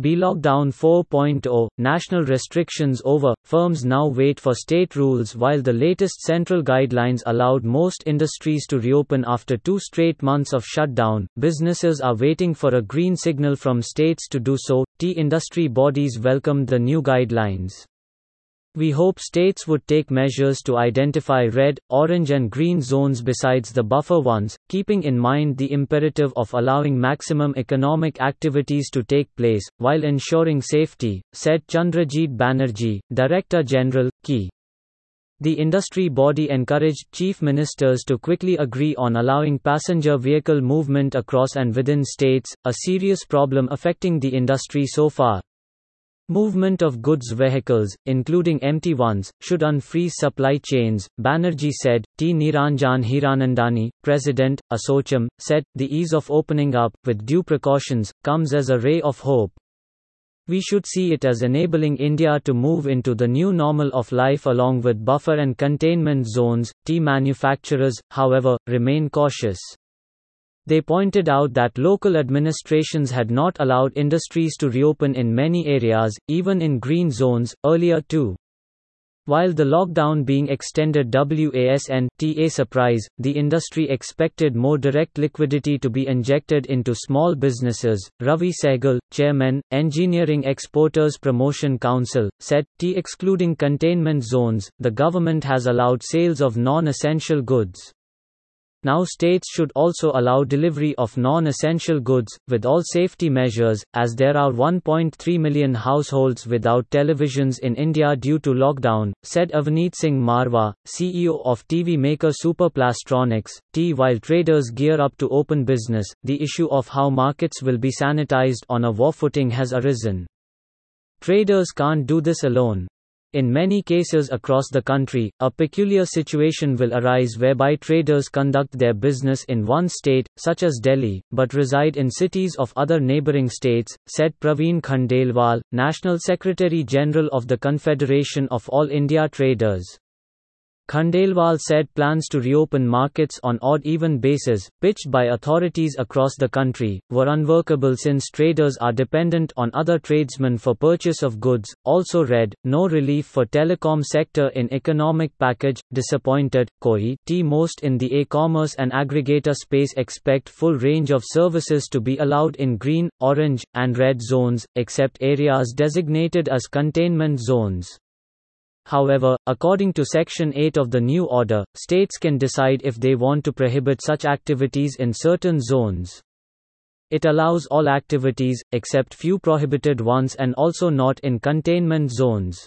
Lockdown 4.0 National restrictions over. Firms now wait for state rules while the latest central guidelines allowed most industries to reopen after two straight months of shutdown. Businesses are waiting for a green signal from states to do so. Tea industry bodies welcomed the new guidelines. We hope states would take measures to identify red, orange, and green zones besides the buffer ones, keeping in mind the imperative of allowing maximum economic activities to take place, while ensuring safety, said Chandrajit Banerjee, Director General, Key. The industry body encouraged chief ministers to quickly agree on allowing passenger vehicle movement across and within states, a serious problem affecting the industry so far. Movement of goods vehicles, including empty ones, should unfreeze supply chains, Banerjee said. T. Niranjan Hiranandani, President, ASSOCHAM, said, The ease of opening up, with due precautions, comes as a ray of hope. We should see it as enabling India to move into the new normal of life along with buffer and containment zones. Tea manufacturers, however, remain cautious. They pointed out that local administrations had not allowed industries to reopen in many areas, even in green zones, earlier too. While the lockdown being extended WASN TA surprise, the industry expected more direct liquidity to be injected into small businesses. Ravi Sehgal, chairman, Engineering Exporters Promotion Council, said, T excluding containment zones, the government has allowed sales of non-essential goods. Now states should also allow delivery of non-essential goods, with all safety measures, as there are 1.3 million households without televisions in India due to lockdown, said Avneet Singh Marwah, CEO of TV maker Super Plastronics. T. While traders gear up to open business, the issue of how markets will be sanitized on a war footing has arisen. Traders can't do this alone. In many cases across the country, a peculiar situation will arise whereby traders conduct their business in one state, such as Delhi, but reside in cities of other neighboring states, said Praveen Khandelwal, National Secretary General of the Confederation of All India Traders. Khandelwal said plans to reopen markets on odd-even basis, pitched by authorities across the country, were unworkable since traders are dependent on other tradesmen for purchase of goods. Also read, no relief for telecom sector in economic package, disappointed, COAI. T most in the e-commerce and aggregator space expect full range of services to be allowed in green, orange, and red zones, except areas designated as containment zones. However, according to Section 8 of the new order, states can decide if they want to prohibit such activities in certain zones. It allows all activities, except few prohibited ones and also not in containment zones.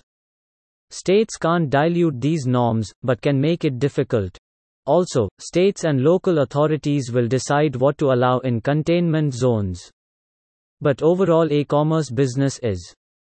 States can't dilute these norms, but can make it difficult. Also, states and local authorities will decide what to allow in containment zones. But overall e-commerce business is